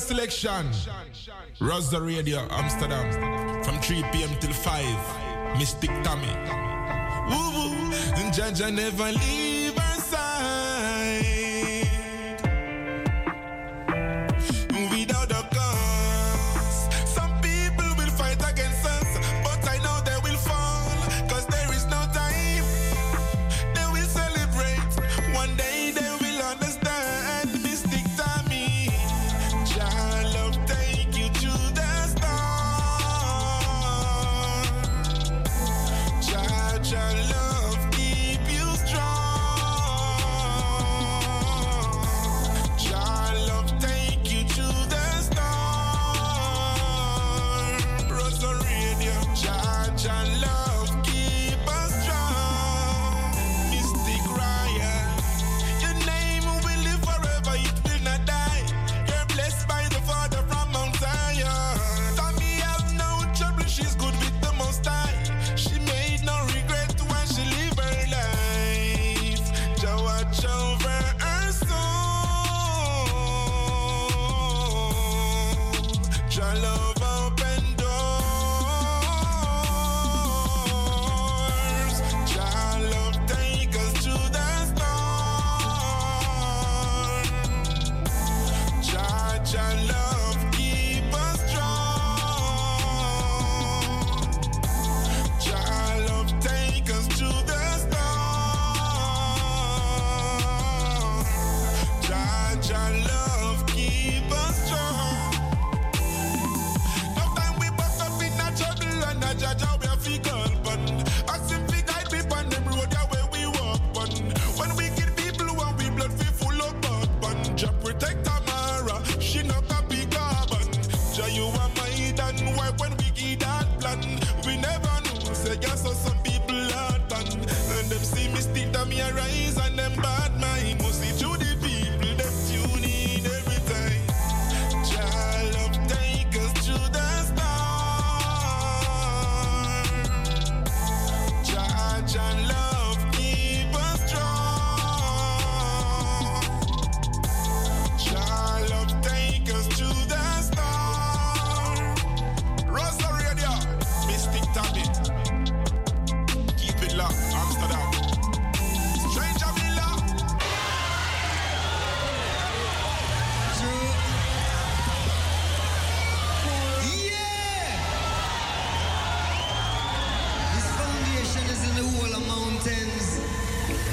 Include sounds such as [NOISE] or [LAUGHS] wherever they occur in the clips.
Selection. Rosa Radio, Amsterdam. From 3 p.m. till 5. Mystic Tommy. Woo woo. And Jaja never leave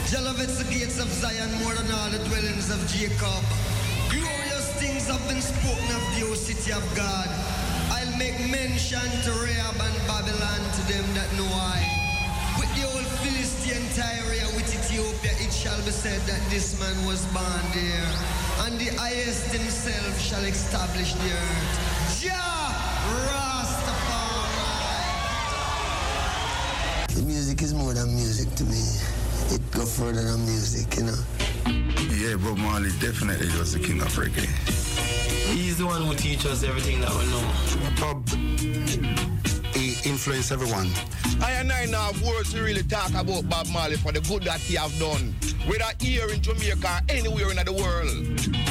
Jehovah's the gates of Zion more than all the dwellings of Jacob. Glorious things have been spoken of the O city of God. I'll make mention to Rahab and Babylon to them that know I. With the old Philistine Tyre, with Ethiopia, it shall be said that this man was born there. And the highest himself shall establish the earth. Jah Rastafari. The music is more than music to me. It go further than music, you know. Yeah, Bob Marley definitely was the king of reggae. He's the one who teaches us everything that we know. Bob, he influenced everyone. I and I now have words to really talk about Bob Marley for the good that he have done. Whether here in Jamaica or anywhere in the world.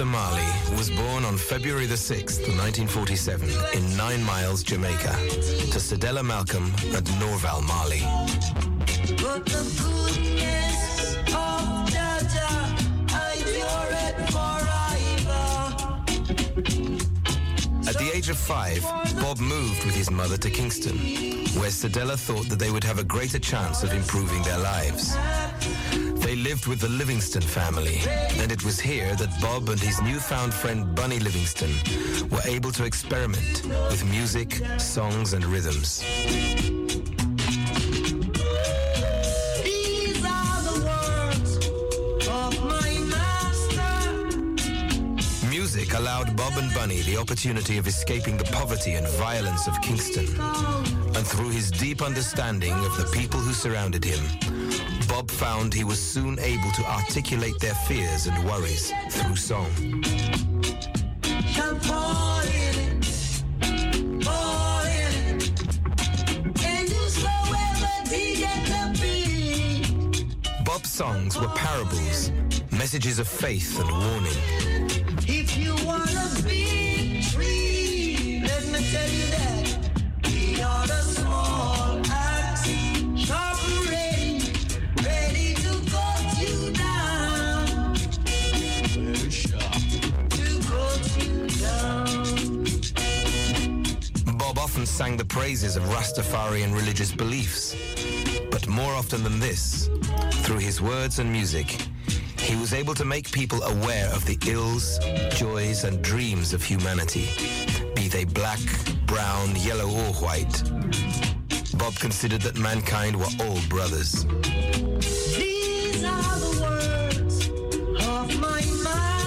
Robert Marley was born on February the 6th, 1947, in Nine Miles, Jamaica, to Cedella Malcolm and Norval Marley. But the goodness of Jaja, it. At the age of five, Bob moved with his mother to Kingston, where Cedella thought that they would have a greater chance of improving their lives. Lived with the Livingston family, and it was here that Bob and his newfound friend Bunny Livingston were able to experiment with music, songs, and rhythms. These are the words of my master. music allowed Bob and Bunny the opportunity of escaping the poverty and violence of Kingston. And through his deep understanding of the people who surrounded him, Bob found he was soon able to articulate their fears and worries through song. Bob's songs were parables, messages of faith and warning. Often sang the praises of Rastafarian religious beliefs. But more often than this, through his words and music, he was able to make people aware of the ills, joys, and dreams of humanity, be they black, brown, yellow, or white. Bob considered that mankind were all brothers. These are the words of my master,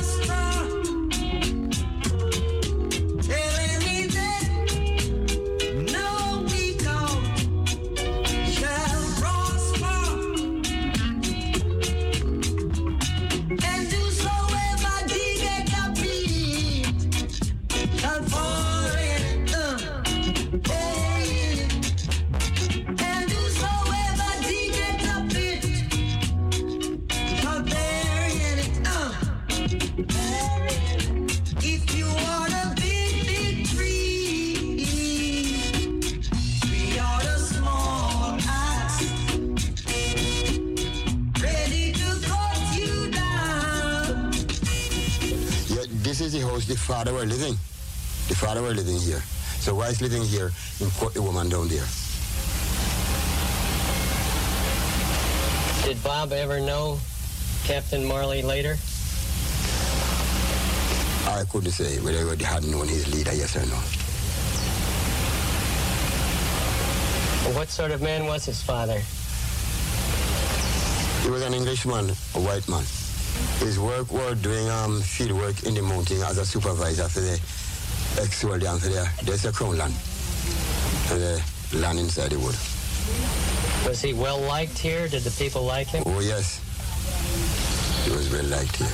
is the father were living. The father were living here. So why is living here put the woman down there? Did Bob ever know Captain Marley later? I couldn't say whether they had known his leader, yes or no. What sort of man was his father? He was an Englishman, a white man. His work was doing um, field work in the mountain as a supervisor for the ex-soldier and for the, there's a crown land, for the land inside the wood. Was he well liked here? Did the people like him? Oh, yes. He was well liked here.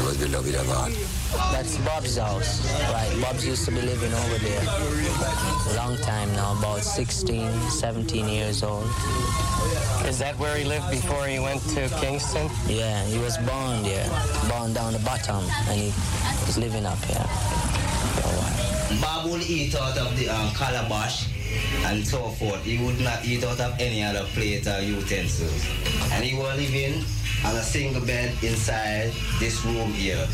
He was beloved of all. That's Bob's house. Right, Bob's used to be living over there. A long time now, about 16, 17 years old. Is that where he lived before he went to Kingston? Yeah, he was born there, born down the bottom, and he was living up here for a while. Bob will eat out of the um, calabash and so forth. He would not eat out of any other plate or utensils. And he was living on a single bed inside this room here.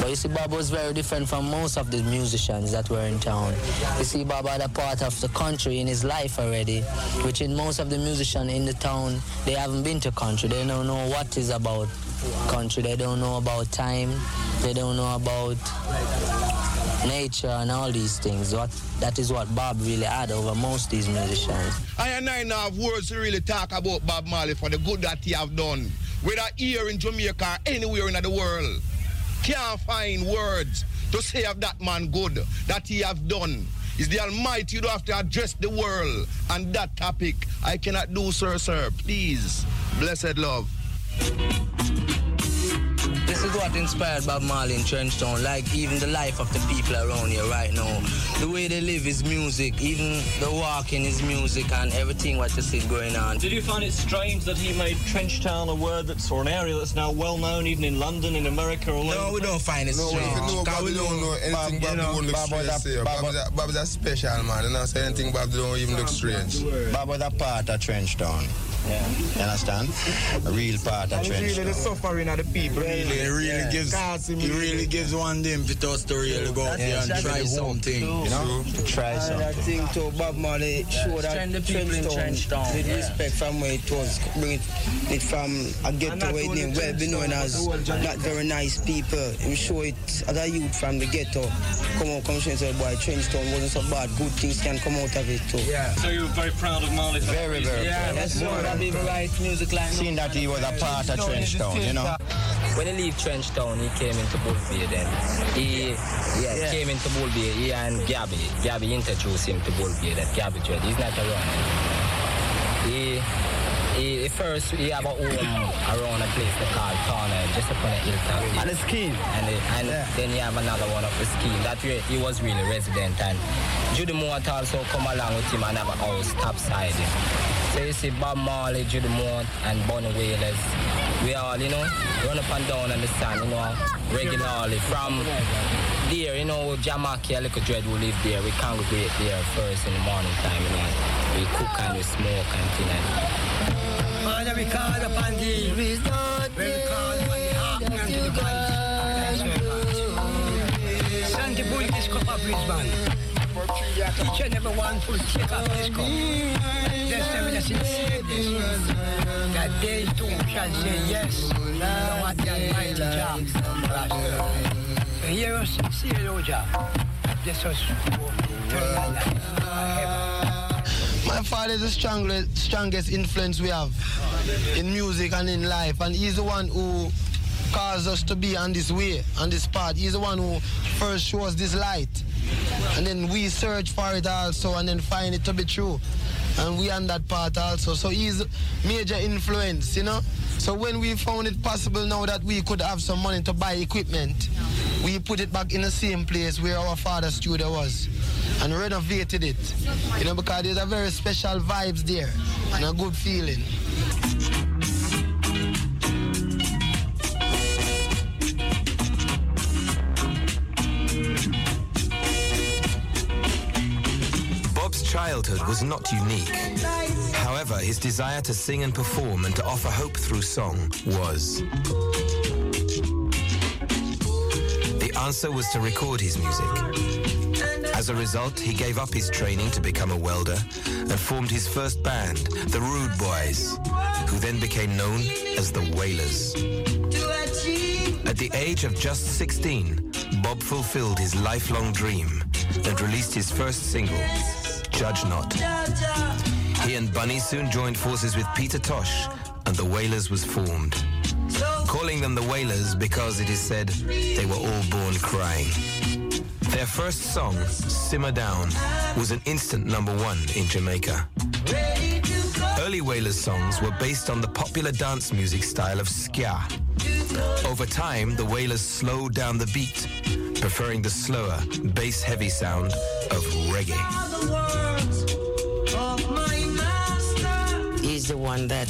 But you see, Bob was very different from most of the musicians that were in town. You see, Bob had a part of the country in his life already, which in most of the musicians in the town, they haven't been to country. They don't know what is about country. They don't know about time. They don't know about nature and all these things. What that is what Bob really had over most of these musicians. I and I now have words to really talk about Bob Marley for the good that he have done. Whether here in Jamaica anywhere in the world. Can't find words to say of that man good that he have done. Is the Almighty you don't have to address the world on that topic. I cannot do, sir, sir. Please. Blessed love. This is what inspired Bob Marley in Trenchtown, like even the life of the people around here right now. The way they live is music, even the walking is music and everything what you see going on. Did you find it strange that he made Trenchtown a word that's or an area that's now well known even in London, in America, all No, over? we don't find it No, strange. if you Bob, we don't know anything Bob, you Bob know, don't look Bob strange. a- here. Bob Bob, is a, Bob is a special man. And I say anything Bob don't even look strange. Bob was a part of Trenchtown. Yeah. You understand? A real part of And it's really the Trenchtown. suffering of the people. Really, it really Yeah. gives Cause him it really- really gives one them to us to really go out That's there and try the hope. something. You know? To try And I think to Bob Marley show that Strengthen the people in Trenchtown Trenchtown, with yeah. respect from where it was, bring it, it from a ghetto where it well be known as not very nice people. Him show it as a youth from the ghetto. Come on, come show and say, boy, Trenchtown wasn't so bad. Good things can come out of it too. Yeah. So you were very proud of Marley. for Very, very Yeah, proud. that's more that people write music like Seeing that he was a part of Trenchtown, you know? when he leave Trenchtown, he came into Bull Bay then. He yeah, Yeah. came into Bull Bay, he and Gabby. Gabby introduced him to Bull Bay, that Gabby Dread. He's not around. He, he, he first, he have a home around a place they call Corner, just upon a hilltop. And a scheme. And, he- and then he have another one of the scheme. That way he was really resident. And Judy Mowatt also come along with him and have a house topside. So you see Bob Marley, Judy Mowatt, and Bunny Wailers. We all, you know, run up and down on the sun, you know, regularly. From there, you know, Jamaica, a little dread who live there. We congregate there first in the morning time, you know. We cook and we smoke and thing. And Father, we call upon thee. When we call upon the heart and to the voice of thy servant. Send the bull this cup of Brisbane. Each and every one full take up this cup. Bless them a sincere this. That they too shall say yes. Thou art the Almighty Jah. Master. So hear us sincere, Lord Jah. Bless us for eternal life forever. My father is the strongest, strongest influence we have in music and in life, and he's the one who caused us to be on this way, on this path. He's the one who first shows this light, and then we search for it also, and then find it to be true, and we on that part also. So he's major influence, you know. So when we found it possible now that we could have some money to buy equipment, we put it back in the same place where our father's studio was and renovated it. You know, because there's a very special vibes there and a good feeling. Childhood was not unique. However, his desire to sing and perform and to offer hope through song was. The answer was to record his music. As a result, he gave up his training to become a welder and formed his first band, the Rude Boys, who then became known as the Wailers. At the age of just 16, Bob fulfilled his lifelong dream and released his first single, Judge Not. He and Bunny soon joined forces with Peter Tosh, and the Wailers was formed. Calling them the Wailers because it is said they were all born crying. Their first song, Simmer Down, was an instant number one in Jamaica. Early Wailers songs were based on the popular dance music style of ska. Over time, the Wailers slowed down the beat, preferring the slower, bass-heavy sound of reggae. He's the one that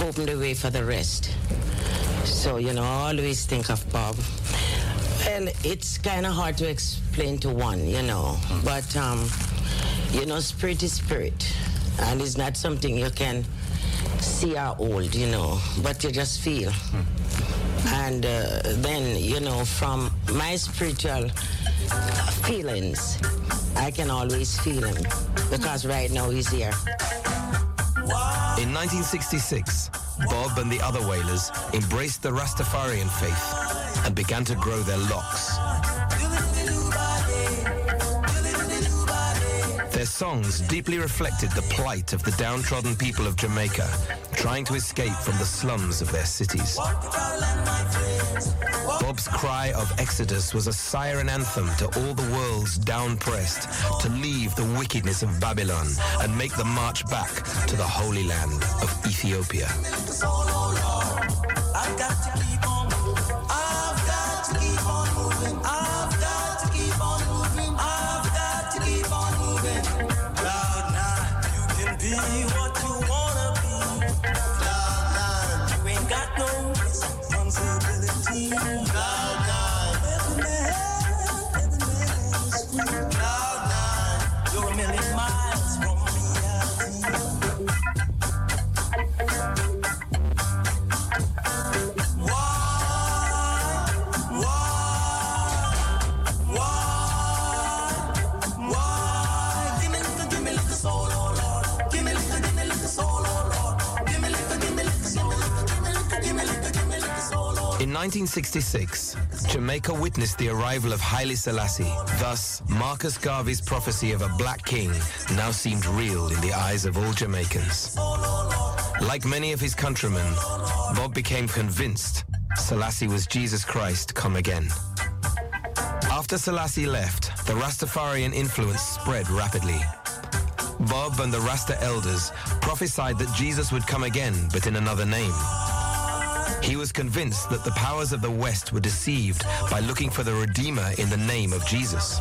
opened the way for the rest. So, you know, I always think of Bob. Well, it's kind of hard to explain to one, you know, but, um, you know, spirit is spirit. And it's not something you can see or hold, you know, but you just feel. And uh, then, you know, from my spiritual feelings, I can always feel him because right now he's here. In 1966, Bob and the other Wailers embraced the Rastafarian faith and began to grow their locks. Songs deeply reflected the plight of the downtrodden people of Jamaica, trying to escape from the slums of their cities. Bob's cry of exodus was a siren anthem to all the world's down-pressed to leave the wickedness of Babylon and make the march back to the holy land of Ethiopia. 1966, Jamaica witnessed the arrival of Haile Selassie. Thus, Marcus Garvey's prophecy of a black king now seemed real in the eyes of all Jamaicans. Like many of his countrymen, Bob became convinced Selassie was Jesus Christ come again. After Selassie left, the Rastafarian influence spread rapidly. Bob and the Rasta elders prophesied that Jesus would come again, but in another name. He was convinced that the powers of the West were deceived by looking for the Redeemer in the name of Jesus.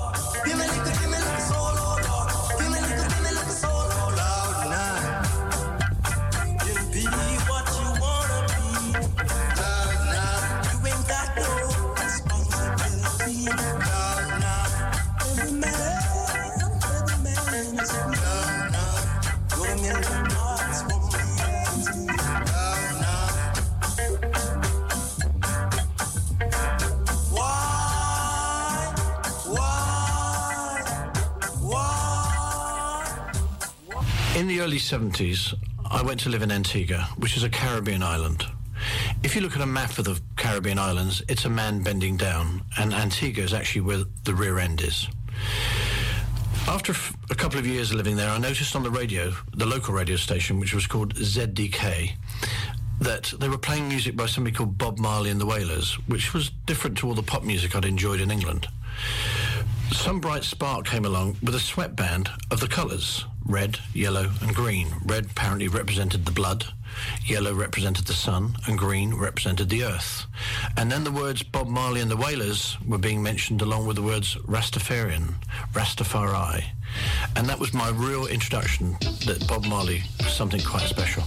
70s, I went to live in Antigua, which is a Caribbean island. If you look at a map of the Caribbean islands, it's a man bending down, and Antigua is actually where the rear end is. After a couple of years living there, I noticed on the radio, the local radio station, which was called ZDK, that they were playing music by somebody called Bob Marley and the Wailers, which was different to all the pop music I'd enjoyed in England. Some bright spark came along with a sweatband of the colours red, yellow, and green. Red apparently represented the blood, yellow represented the sun, and green represented the earth. And then the words Bob Marley and the Wailers were being mentioned along with the words Rastafarian, Rastafari. And that was my real introduction that Bob Marley was something quite special.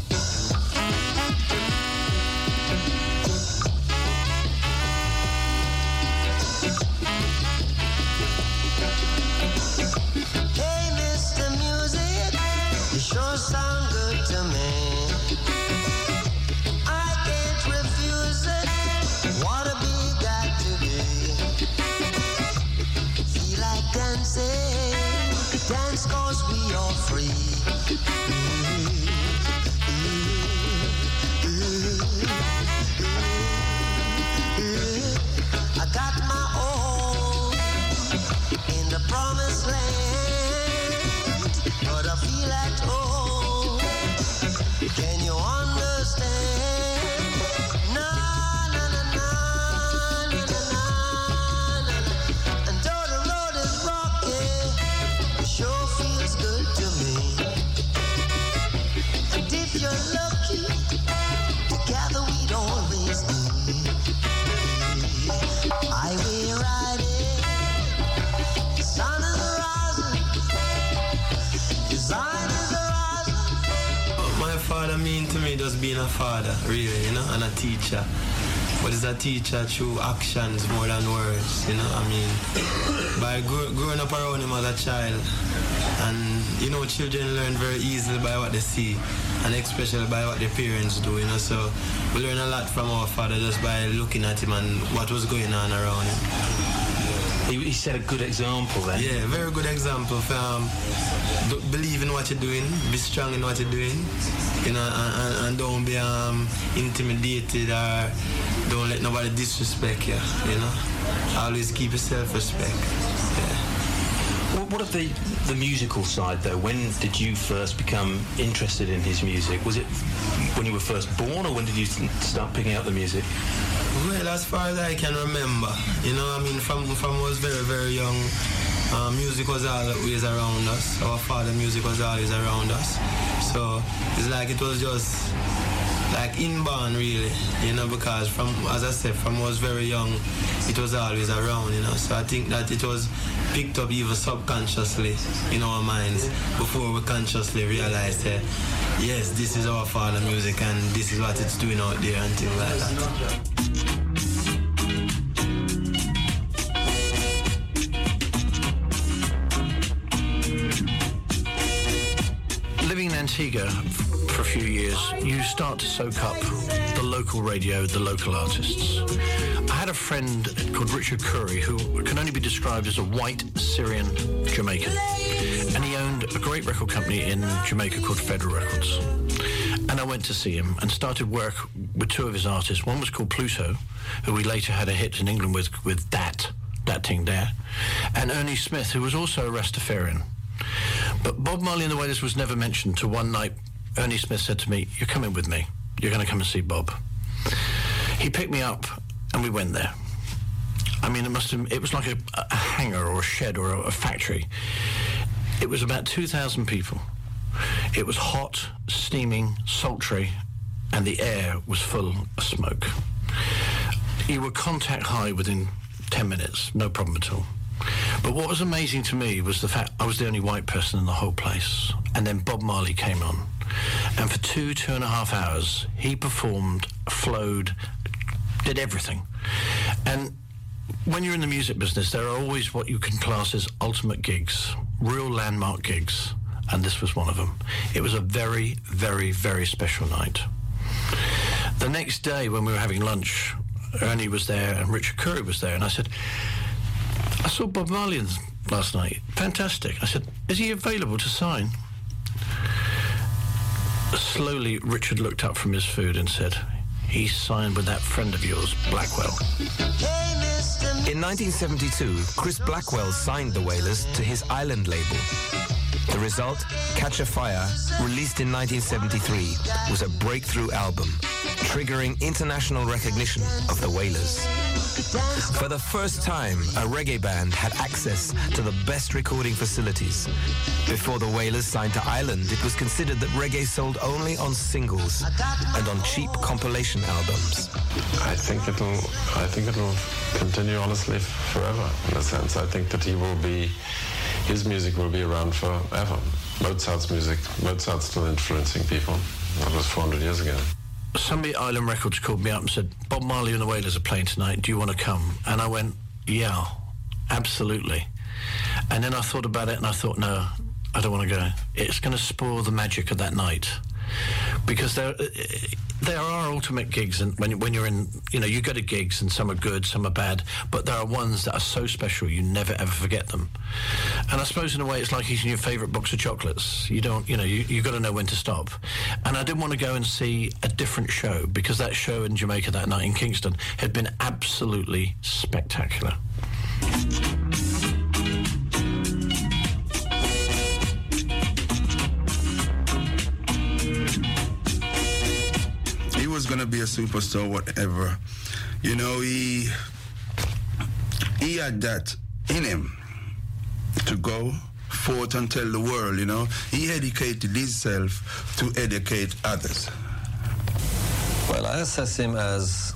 A father, really, you know, and a teacher. But it's a teacher through actions more than words, you know. I mean, by grow, growing up around him as a child, and you know, children learn very easily by what they see, and especially by what their parents do, you know. So we learn a lot from our father just by looking at him and what was going on around him. He, he set a good example then. Yeah, very good example for um, believe in what you're doing, be strong in what you're doing, you know, and, and, don't be um, intimidated or don't let nobody disrespect you, you know. Always keep your self-respect. What, what of the, the musical side though? When did you first become interested in his music? Was it when you were first born or when did you start picking up the music? Well, as far as I can remember, you know, I mean, from from I was very very young, uh, music was always around us. Our father music was always around us. So it's like it was just like inborn, really, you know, because from as I said, from I was very young, it was always around, you know. So I think that it was picked up even subconsciously in our minds before we consciously realized that yes, this is our father music and this is what it's doing out there and things like that. Antigua for a few years, you start to soak up the local radio, the local artists. I had a friend called Richard Khouri who can only be described as a white Syrian Jamaican. And he owned a great record company in Jamaica called Federal Records. And I went to see him and started work with two of his artists. One was called Pluto, who we later had a hit in England with, with That, That Ting There, and Ernie Smith, who was also a Rastafarian. But Bob Marley and the Wailers was never mentioned To one night Ernie Smith said to me, You're coming with me. You're going to come and see Bob. He picked me up and we went there. I mean, it must have, it was like a, a hangar or a shed or a, a factory. It was about 2,000 people. It was hot, steaming, sultry, and the air was full of smoke. You were contact high within 10 minutes, no problem at all. But what was amazing to me was the fact I was the only white person in the whole place. And then Bob Marley came on. And for two, two and a half hours, he performed, flowed, did everything. And when you're in the music business, there are always what you can class as ultimate gigs, real landmark gigs. And this was one of them. It was a very, very, very special night. The next day, when we were having lunch, Ernie was there and Richard Khouri was there, and I said, I saw Bob Marley last night. Fantastic. I said, is he available to sign? Slowly, Richard looked up from his food and said, he signed with that friend of yours, Blackwell. In 1972, Chris Blackwell signed the Wailers to his Island label. The result, Catch a Fire, released in 1973, was a breakthrough album, triggering international recognition of the Wailers. For the first time, a reggae band had access to the best recording facilities. Before the Wailers signed to Island, it was considered that reggae sold only on singles and on cheap compilation albums. I think it'll. I think it'll continue honestly forever. In a sense, I think that he will be. His music will be around forever. Mozart's music. Mozart's still influencing people. That was 400 years ago. Somebody at Island Records called me up and said, Bob Marley and the Wailers are playing tonight. Do you want to come? And I went, yeah, absolutely. And then I thought about it and I thought, no, I don't want to go. It's going to spoil the magic of that night because there there are ultimate gigs and when when you're in you know you go to gigs and some are good some are bad but there are ones that are so special you never ever forget them. And I suppose in a way it's like eating your favorite box of chocolates. You don't you know you you got to know when to stop. And I didn't want to go and see a different show because that show in Jamaica that night in Kingston had been absolutely spectacular gonna be a superstar, whatever. You know, he he had that in him to go forth and tell the world, you know. He educated himself to educate others. Well, I assess him as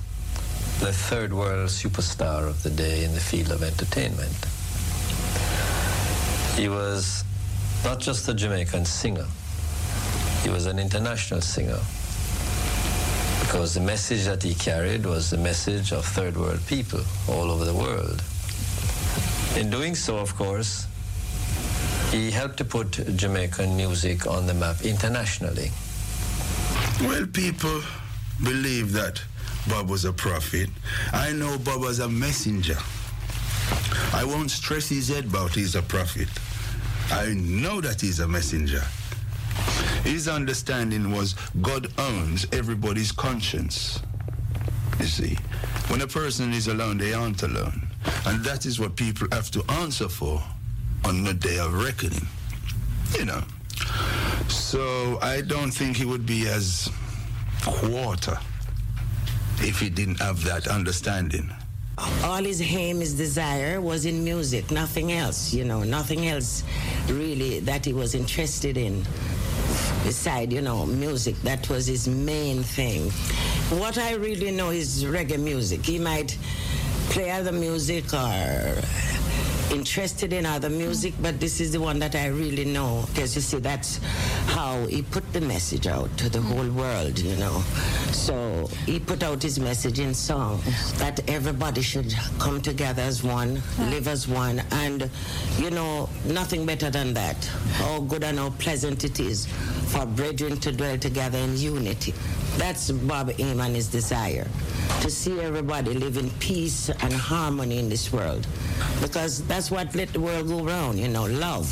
the third world superstar of the day in the field of entertainment. He was not just a Jamaican singer, he was an international singer. Because the message that he carried was the message of third world people all over the world. In doing so, of course, he helped to put Jamaican music on the map internationally. Well, people believe that Bob was a prophet. I know Bob was a messenger. I won't stress his head about he's a prophet. I know that he's a messenger. His understanding was God owns everybody's conscience. You see, when a person is alone, they aren't alone. And that is what people have to answer for on the day of reckoning. You know. So I don't think he would be as quarter if he didn't have that understanding. All his aim, his desire was in music, nothing else, you know, nothing else really that he was interested in. Beside, you know, music, that was his main thing. What I really know is reggae music. He might play other music or interested in other music, but this is the one that I really know because you see, that's how he put the message out to the whole world, you know. So he put out his message in song that everybody should come together as one, live as one, and you know, nothing better than that. How good and how pleasant it is for brethren to dwell together in unity. That's Bob his desire to see everybody live in peace and harmony in this world. Because that's what let the world go round, you know, love.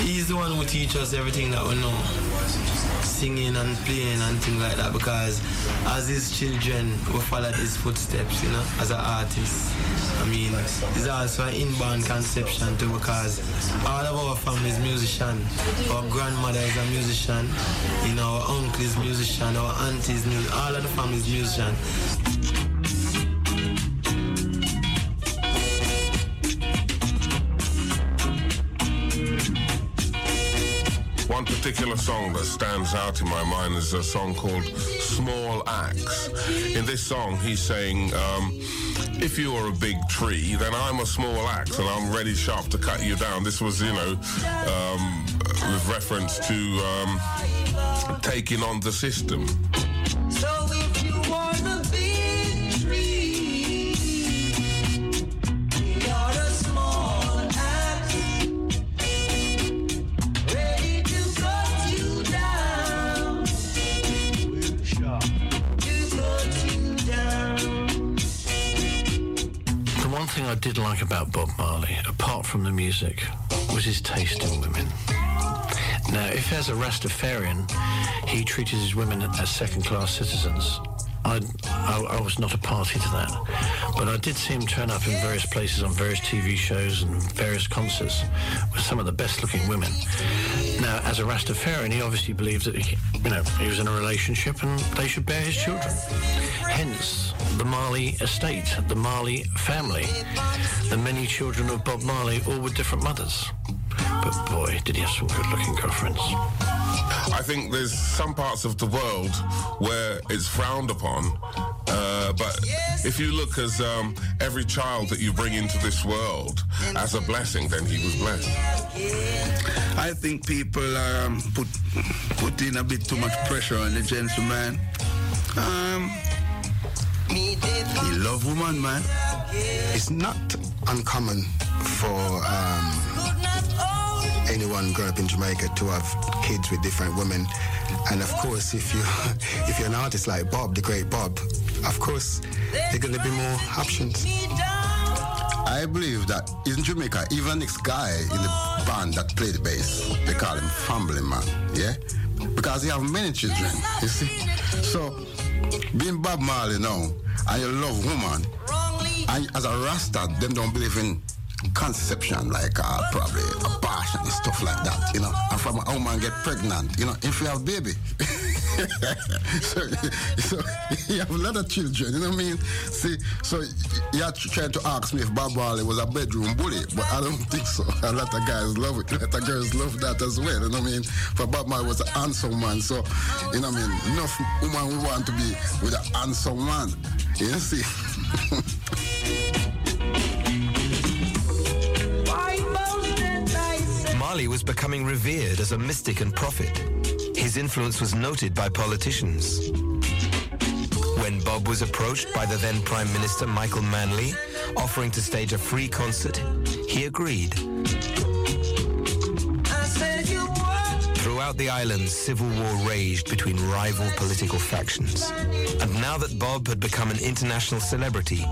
He's the one who teach us everything that we know. Singing and playing and things like that because as his children we followed his footsteps, you know, as an artist. I mean, it's also an inborn conception too because all of our family is musician. Our grandmother is a musician, you know, our uncle is musician, our auntie is musician, all of the family is musician. One particular song that stands out in my mind is a song called Small Axe. In this song, he's saying, um, if you are a big tree, then I'm a small axe and I'm ready sharp to cut you down. This was, you know, um, with reference to um, taking on the system. So thing I did like about Bob Marley, apart from the music, was his taste in women. Now, if as a Rastafarian he treated his women as second-class citizens, I, I, I was not a party to that. But I did see him turn up in various places on various TV shows and various concerts with some of the best-looking women. Now, as a Rastafarian, he obviously believed that he, you know he was in a relationship and they should bear his children. Hence, the Marley estate, the Marley family, the many children of Bob Marley, all with different mothers. But boy, did he have some good-looking girlfriends. I think there's some parts of the world where it's frowned upon. Uh, but if you look as um, every child that you bring into this world as a blessing, then he was blessed. I think people are um, put in a bit too much pressure on the gentleman. Um, he love woman, man. It's not uncommon for um, anyone growing up in Jamaica to have kids with different women. And of course, if you [LAUGHS] if you're an artist like Bob, the great Bob, of course, there are going to be more options. I believe that in Jamaica, even this guy in the band that played the bass, they call him Family Man, yeah? Because he have many children, you see? So, being Bob Marley now, and you love woman, and as a Rasta, them don't believe in conception, like uh, probably abortion and stuff like that, you know? And from a woman get pregnant, you know, if you have baby. [LAUGHS] so, so you have a lot of children, you know what I mean? See, so you are trying to ask me if Bob Marley was a bedroom bully, but I don't think so. [LAUGHS] A lot of guys love it. A lot of girls love that as well, you know what I mean? For Bob Marley was a handsome man, so, you know what I mean? Enough woman we want to be with a handsome man, you see? [LAUGHS] Marley was becoming revered as a mystic and prophet. His influence was noted by politicians. When Bob was approached by the then Prime Minister Michael Manley, offering to stage a free concert, he agreed. Throughout the island, civil war raged between rival political factions. And now that Bob had become an international celebrity,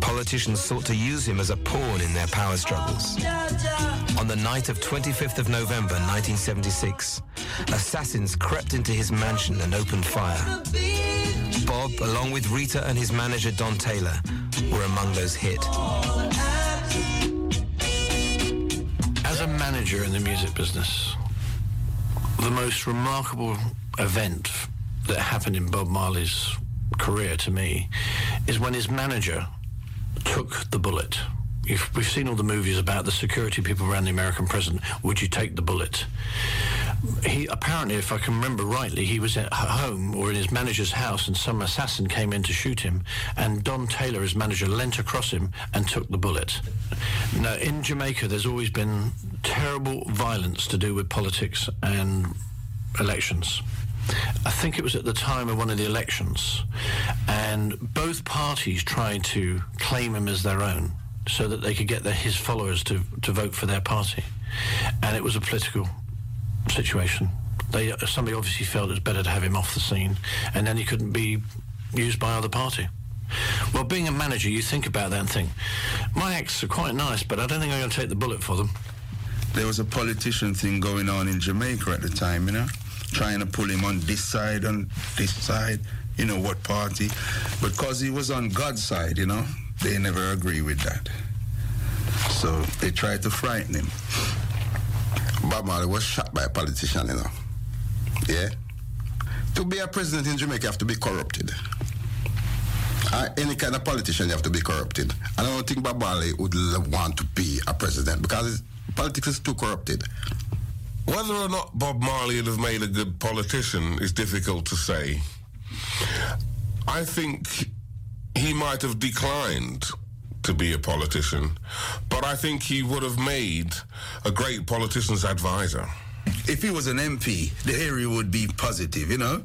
politicians sought to use him as a pawn in their power struggles. On the night of 25th of November 1976, assassins crept into his mansion and opened fire. Bob, along with Rita and his manager Don Taylor, were among those hit. As a manager in the music business, the most remarkable event that happened in Bob Marley's career to me is when his manager took the bullet. We've seen all the movies about the security people around the American president. Would you take the bullet? He apparently, if I can remember rightly, he was at home or in his manager's house, and some assassin came in to shoot him, and Don Taylor, his manager, leant across him and took the bullet. Now, in Jamaica, there's always been terrible violence to do with politics and elections. I think it was at the time of one of the elections, and both parties tried to claim him as their own so that they could get his followers to, to vote for their party. And it was a political situation. They, uh, somebody obviously felt it was better to have him off the scene, and then he couldn't be used by either party. Well, being a manager, you think about that and think, my acts are quite nice, but I don't think I'm going to take the bullet for them. There was a politician thing going on in Jamaica at the time, you know, trying to pull him on this side, on this side, you know, what party. Because he was on God's side, you know, they never agree with that. So they tried to frighten him. Bob Marley was shot by a politician, you know. Yeah? To be a president in Jamaica, you have to be corrupted. Uh, any kind of politician, you have to be corrupted. I don't think Bob Marley would want to be a president because politics is too corrupted. Whether or not Bob Marley would have made a good politician is difficult to say. I think he might have declined to be a politician, but I think he would have made a great politician's advisor. If he was an MP, the area would be positive, you know.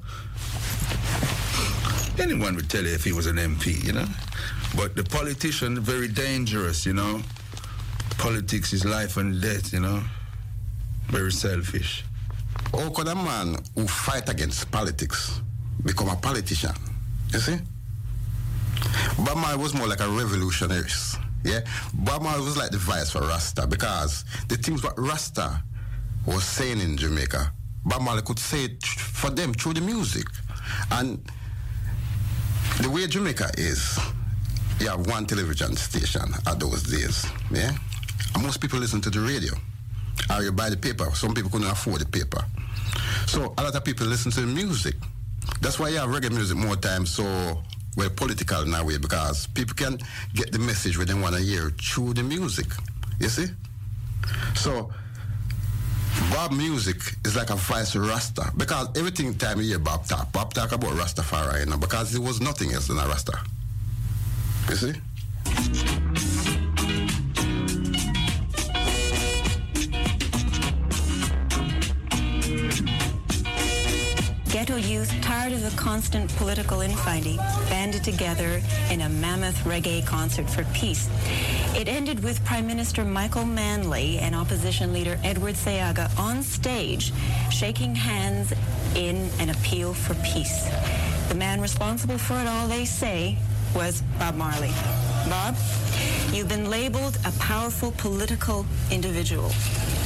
Anyone would tell you if he was an MP, you know. But the politician, very dangerous, you know. Politics is life and death, you know. Very selfish. Or could a man who fight against politics become a politician? You see? Bob Marley was more like a revolutionary. Yeah? Bob Marley was like the vice for Rasta because the things what Rasta was saying in Jamaica, Bob Marley could say it for them through the music. And the way Jamaica is, you have one television station at those days, yeah? And most people listen to the radio. Or you buy the paper. Some people couldn't afford the paper. So a lot of people listen to the music. That's why you have reggae music more times so well political in a way because people can get the message within one year through the music. You see? So Bob music is like a vice Rasta because everything time you hear Bob talk, Bob talk about Rastafari, you know, because it was nothing else than a Rasta. You see? Ghetto youth, tired of the constant political infighting, banded together in a mammoth reggae concert for peace. It ended with Prime Minister Michael Manley and opposition leader Edward Seaga on stage, shaking hands in an appeal for peace. The man responsible for it all, they say, was Bob Marley. Bob, you've been labeled a powerful political individual.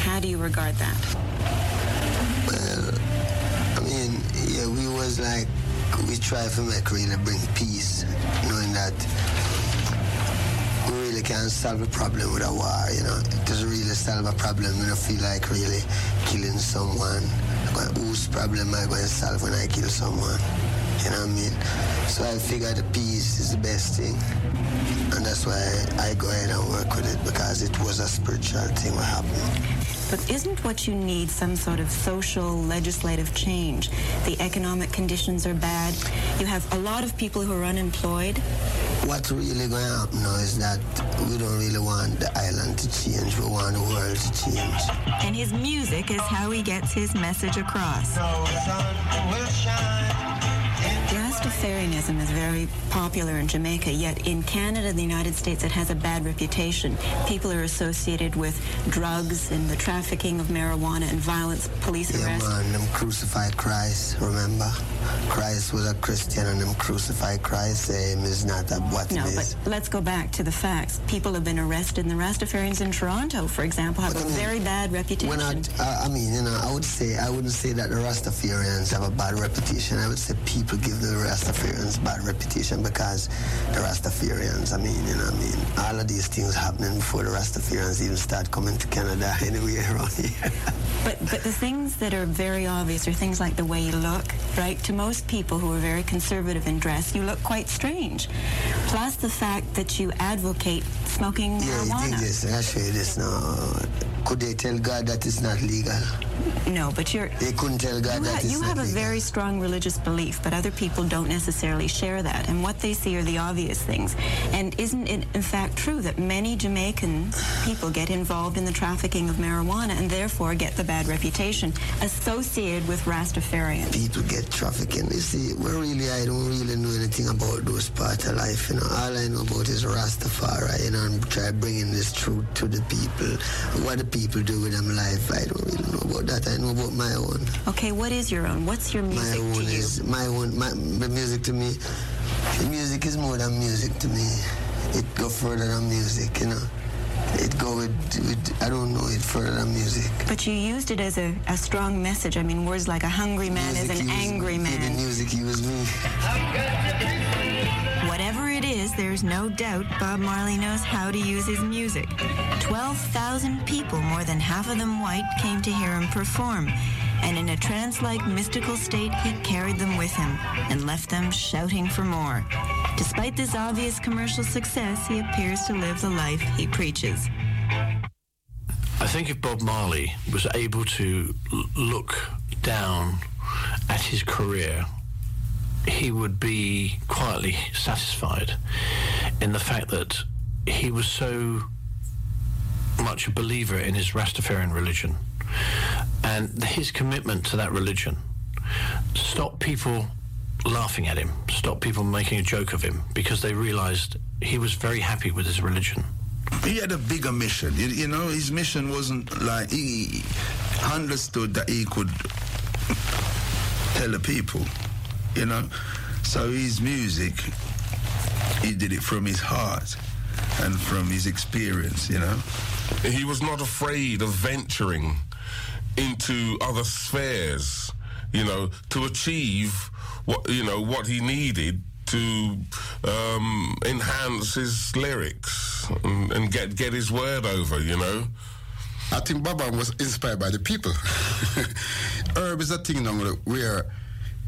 How do you regard that? Was like, we try to make really bring peace, knowing that we really can't solve a problem with a war, you know. It doesn't really solve a problem. We don't feel like really killing someone. Like, whose problem am I going to solve when I kill someone? You know what I mean? So I figure the peace is the best thing. And that's why I go ahead and work with it because it was a spiritual thing what happened. But isn't what you need some sort of social legislative change? The economic conditions are bad. You have a lot of people who are unemployed. What's really going to happen now is that we don't really want the island to change. We want the world to change. And his music is how he gets his message across. Rastafarianism is very popular in Jamaica, yet in Canada and the United States it has a bad reputation. People are associated with drugs and the trafficking of marijuana and violence, police Yeah, arrests. man, them crucified Christ, remember? Christ was a Christian and them crucified Christ. Say him is not a, what No, but let's go back to the facts. People have been arrested, and the Rastafarians in Toronto, for example, have a very bad reputation. When I, uh, I mean, you know, I would say, I wouldn't say that the Rastafarians have a bad reputation. I would say people give the Rastafarians bad reputation because the Rastafarians, I mean, you know, I mean, all of these things happening before the Rastafarians even start coming to Canada [LAUGHS] anyway [LAUGHS] around here. But but the things that are very obvious are things like the way you look, right? To most people who are very conservative in dress, you look quite strange. Plus the fact that you advocate smoking Yeah, you marijuana. think this, I show now. Could they tell God that it's not legal? No, but you're. They couldn't tell God You, that ha- it's you have a legal. very strong religious belief, but other people don't necessarily share that. And what they see are the obvious things. And isn't it, in fact, true that many Jamaican people get involved in the trafficking of marijuana and therefore get the bad reputation associated with Rastafarians? People get trafficking. You see, well, really, I don't really know anything about those parts of life. You know, all I know about is Rastafari. You know, and try bringing this truth to the people. What the people do with them life, I don't really know about that. I know about my own. Okay, what is your own? What's your My music own to you? my own. My the music to me. The music is more than music to me. It go further than music. You know, it go with, with I don't know it further than music. But you used it as a, a strong message. I mean, words like a hungry man is an angry The man. music used me. It is, there's no doubt Bob Marley knows how to use his music. 12,000 people, more than half of them white, came to hear him perform. And in a trance-like mystical state, he carried them with him and left them shouting for more. Despite this obvious commercial success, he appears to live the life he preaches. I think if Bob Marley was able to look down at his career, he would be quietly satisfied in the fact that he was so much a believer in his Rastafarian religion and his commitment to that religion stopped people laughing at him, stopped people making a joke of him because they realized he was very happy with his religion. He had a bigger mission. You, you know, his mission wasn't like he understood that he could tell the people, you know. So his music, he did it from his heart and from his experience, you know. He was not afraid of venturing into other spheres, you know, to achieve what you know what he needed to um, enhance his lyrics and, and get get his word over, you know. I think Baba was inspired by the people. [LAUGHS] herb is a thing now where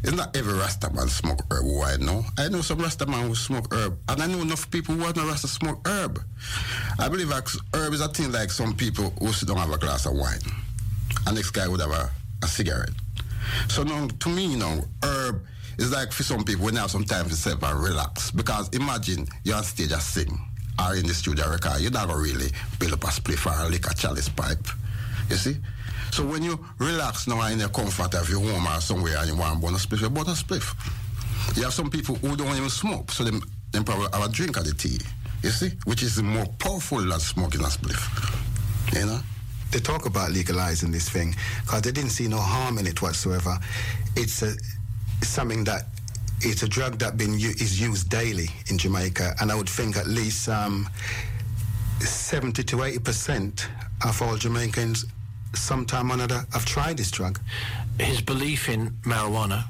it's not every Rasta man smoke herb who I know. I know some Rasta man who smoke herb. And I know enough people who are not Rasta smoke herb. I believe herb is a thing like some people who sit down have a glass of wine. And next guy would have a, a cigarette. So now to me, you know, herb is like for some people when they have some time to sit and relax. Because imagine you're on stage and sing or in the studio record, you're not gonna really build up a spliff or lick a chalice pipe. You see? So when you relax now in the comfort of your home or somewhere and you want to burn a spliff, you spliff. You have some people who don't even smoke, so they, they probably have a drink of the tea. You see? Which is more powerful than smoking a spliff. You know? They talk about legalizing this thing because they didn't see no harm in it whatsoever. It's a something that it's a drug that been is used daily in Jamaica, and I would think at least um, 70 to 80 percent of all Jamaicans, sometime or another, have tried this drug. His belief in marijuana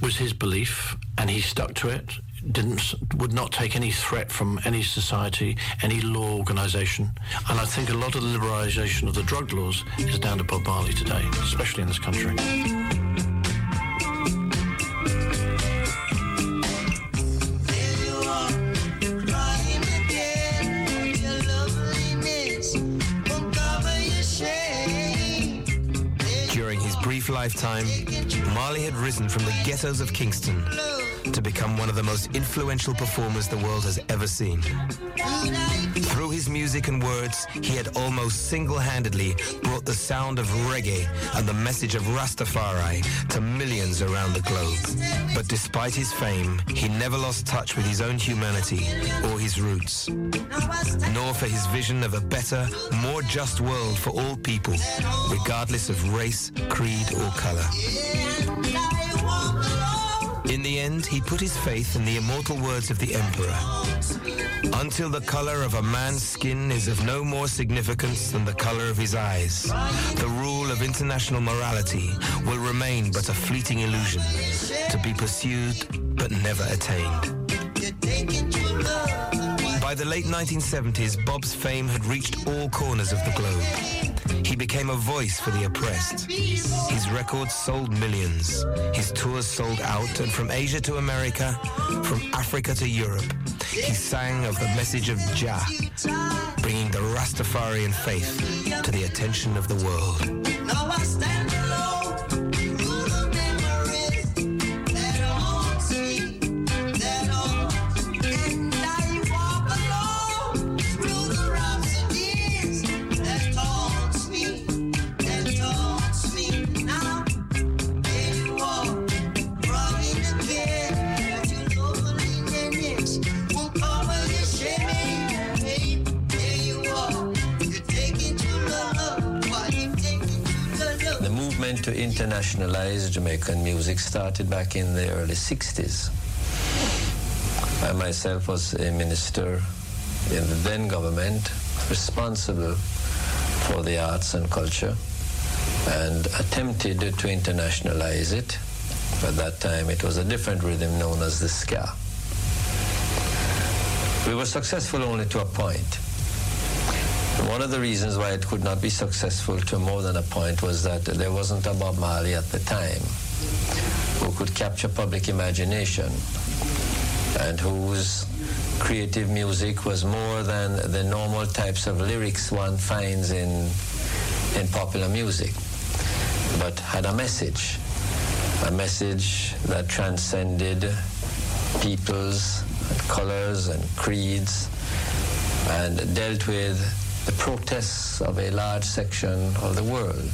was his belief, and he stuck to it. Didn't would not take any threat from any society, any law organisation, and I think a lot of the liberalisation of the drug laws is down to Bob Marley today, especially in this country. Lifetime, Marley had risen from the ghettos of Kingston to become one of the most influential performers the world has ever seen. Through his music and words, he had almost single-handedly brought the sound of reggae and the message of Rastafari to millions around the globe. But despite his fame, he never lost touch with his own humanity or his roots, nor for his vision of a better, more just world for all people, regardless of race, creed, or color. In the end, he put his faith in the immortal words of the Emperor. Until the color of a man's skin is of no more significance than the color of his eyes, the rule of international morality will remain but a fleeting illusion, to be pursued but never attained. By the late 1970s, Bob's fame had reached all corners of the globe. He became a voice for the oppressed. His records sold millions. His tours sold out, and from Asia to America, from Africa to Europe, he sang of the message of Jah, bringing the Rastafarian faith to the attention of the world. To internationalize Jamaican music started back in the early 60s. I myself was a minister in the then government responsible for the arts and culture and attempted to internationalize it. At that time, it was a different rhythm known as the ska. We were successful only to a point. One of the reasons why it could not be successful to more than a point was that there wasn't a Bob Marley at the time who could capture public imagination and whose creative music was more than the normal types of lyrics one finds in popular music, but had a message, a message that transcended peoples, and colors, and creeds, and dealt with the protests of a large section of the world.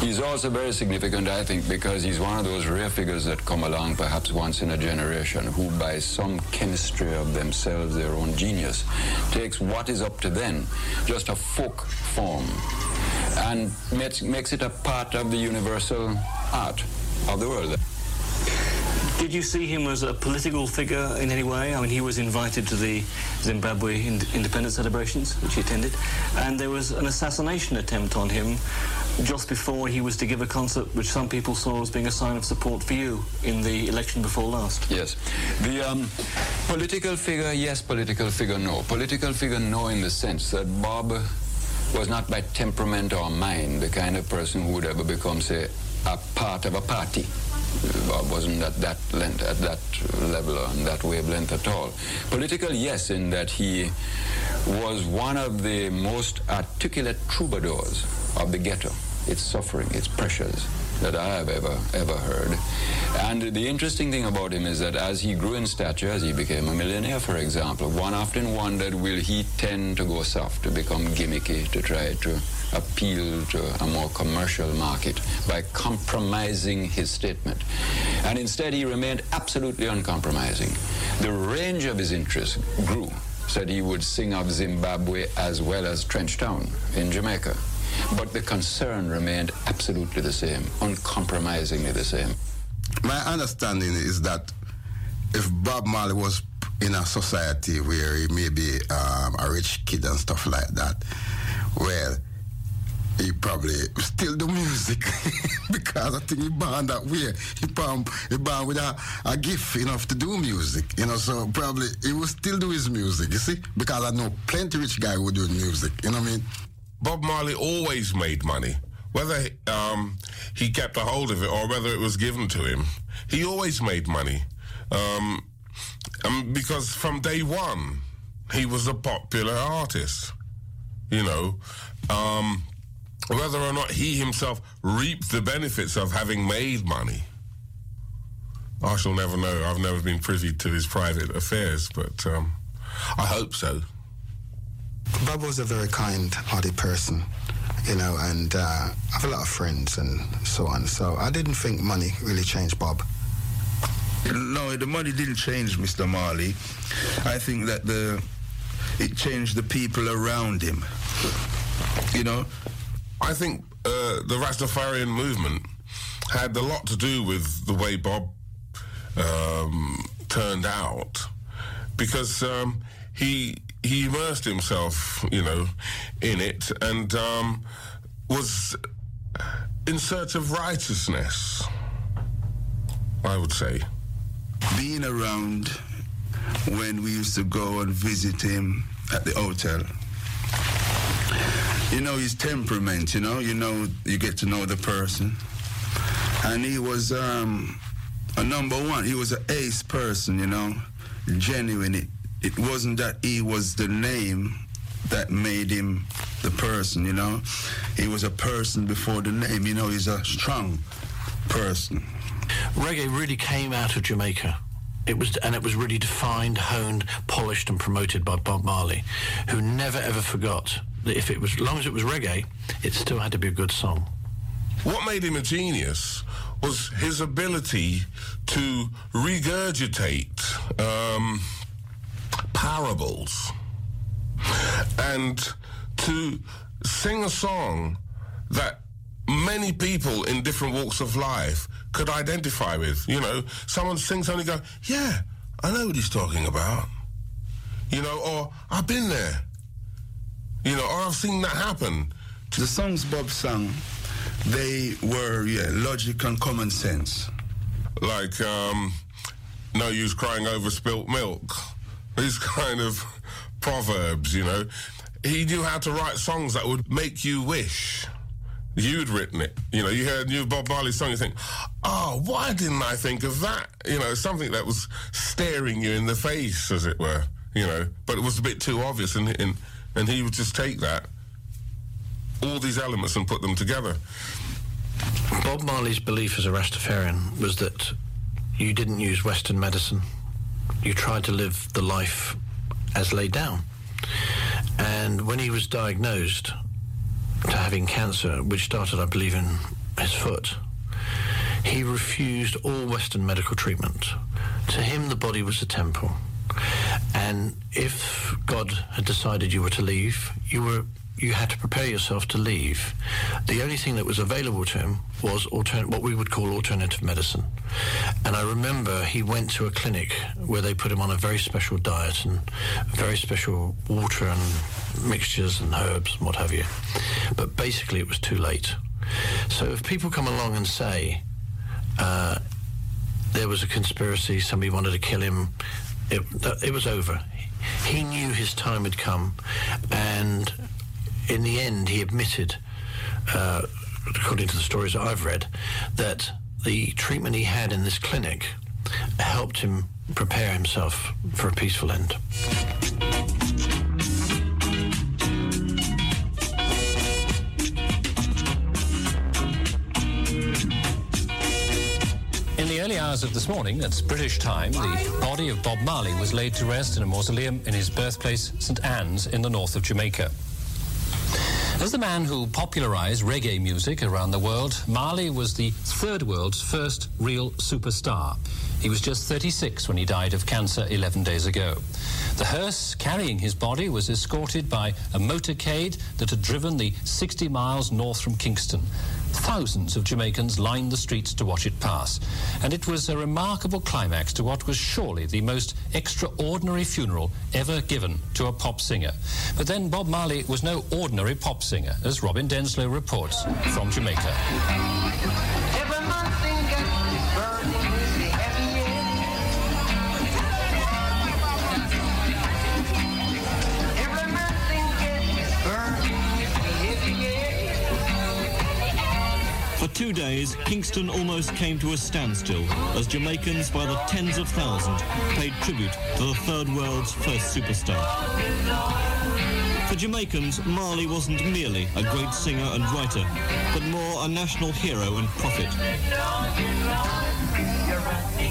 He's also very significant, I think, because he's one of those rare figures that come along perhaps once in a generation who, by some chemistry of themselves, their own genius, takes what is up to then, just a folk form, and makes, makes it a part of the universal art of the world. Did you see him as a political figure in any way? I mean, he was invited to the Zimbabwe ind- independence celebrations, which he attended, and there was an assassination attempt on him just before he was to give a concert, which some people saw as being a sign of support for you in the election before last. Yes. The um, political figure, yes. Political figure, no. Political figure, no, in the sense that Bob was not by temperament or mind the kind of person who would ever become, say, a part of a party. Bob wasn't at that length, at that uh, level, on that wavelength at all. Political, yes, in that he was one of the most articulate troubadours of the ghetto, its suffering, its pressures that I have ever, ever heard. And the interesting thing about him is that as he grew in stature, as he became a millionaire, for example, one often wondered, will he tend to go soft, to become gimmicky, to try to appeal to a more commercial market by compromising his statement. And instead, he remained absolutely uncompromising. The range of his interests grew. Said he would sing of Zimbabwe as well as Trenchtown in Jamaica. But the concern remained absolutely the same, uncompromisingly the same. My understanding is that if Bob Marley was in a society where he may be um, a rich kid and stuff like that, well, he probably still do music [LAUGHS] because I think he born that way. He born, he born with a, a gift enough to do music, you know. So probably he will still do his music. You see, because I know plenty rich guy who do music. You know what I mean? Bob Marley always made money. Whether um, he kept a hold of it or whether it was given to him, he always made money. Um, um, because from day one, he was a popular artist. You know, um, whether or not he himself reaped the benefits of having made money, I shall never know. I've never been privy to his private affairs, but um, I hope so. Bob was a very kind-hearted person, you know, and uh, I have a lot of friends and so on. So I didn't think money really changed Bob. No, the money didn't change Mr. Marley. I think that the it changed the people around him. You know, I think uh, the Rastafarian movement had a lot to do with the way Bob um, turned out, because um, he he immersed himself, you know, in it and um, was in search of righteousness. I would say. being around when we used to go and visit him at the hotel. You know his temperament, you know, you know you get to know the person. And he was um, a number one. He was an ace person, you know, genuine. It, it wasn't that he was the name that made him the person, you know. He was a person before the name, you know, he's a strong person. Reggae really came out of Jamaica. It was, and it was really defined, honed, polished, and promoted by Bob Marley, who never ever forgot that if it was, as long as it was reggae, it still had to be a good song. What made him a genius was his ability to regurgitate um, parables and to sing a song that many people in different walks of life could identify with. You know, someone sings something, go, yeah, I know what he's talking about. You know, or I've been there. You know, or I've seen that happen. The songs Bob sang, they were, yeah, logic and common sense. Like, um, no use crying over spilt milk. These kind of proverbs, you know. He knew how to write songs that would make you wish you'd written it. You know, you hear a new Bob Marley song, you think, oh, why didn't I think of that? You know, something that was staring you in the face, as it were, you know, but it was a bit too obvious, and, and, and he would just take that. all these elements and put them together. Bob Marley's belief as a Rastafarian was that you didn't use Western medicine. You tried to live the life as laid down. And when he was diagnosed to having cancer, which started, I believe, in his foot, he refused all Western medical treatment. To him, the body was a temple. And if God had decided you were to leave, you were you had to prepare yourself to leave. The only thing that was available to him was what we would call alternative medicine. And I remember he went to a clinic where they put him on a very special diet and very special water and mixtures and herbs and what have you. But basically, it was too late. So if people come along and say uh, there was a conspiracy, somebody wanted to kill him, it, it was over. He knew his time had come, and in the end, he admitted, uh, according to the stories that I've read, that the treatment he had in this clinic helped him prepare himself for a peaceful end. In the early hours of this morning, at British time, the body of Bob Marley was laid to rest in a mausoleum in his birthplace, St Anne's, in the north of Jamaica. As the man who popularized reggae music around the world, Marley was the third world's first real superstar. He was just 36 when he died of cancer 11 days ago. The hearse carrying his body was escorted by a motorcade that had driven the 60 miles north from Kingston. Thousands of Jamaicans lined the streets to watch it pass, and it was a remarkable climax to what was surely the most extraordinary funeral ever given to a pop singer. But then Bob Marley was no ordinary pop singer, as Robin Denselow reports from Jamaica. Two days, Kingston almost came to a standstill as Jamaicans by the tens of thousands paid tribute to the third world's first superstar. For Jamaicans, Marley wasn't merely a great singer and writer, but more a national hero and prophet.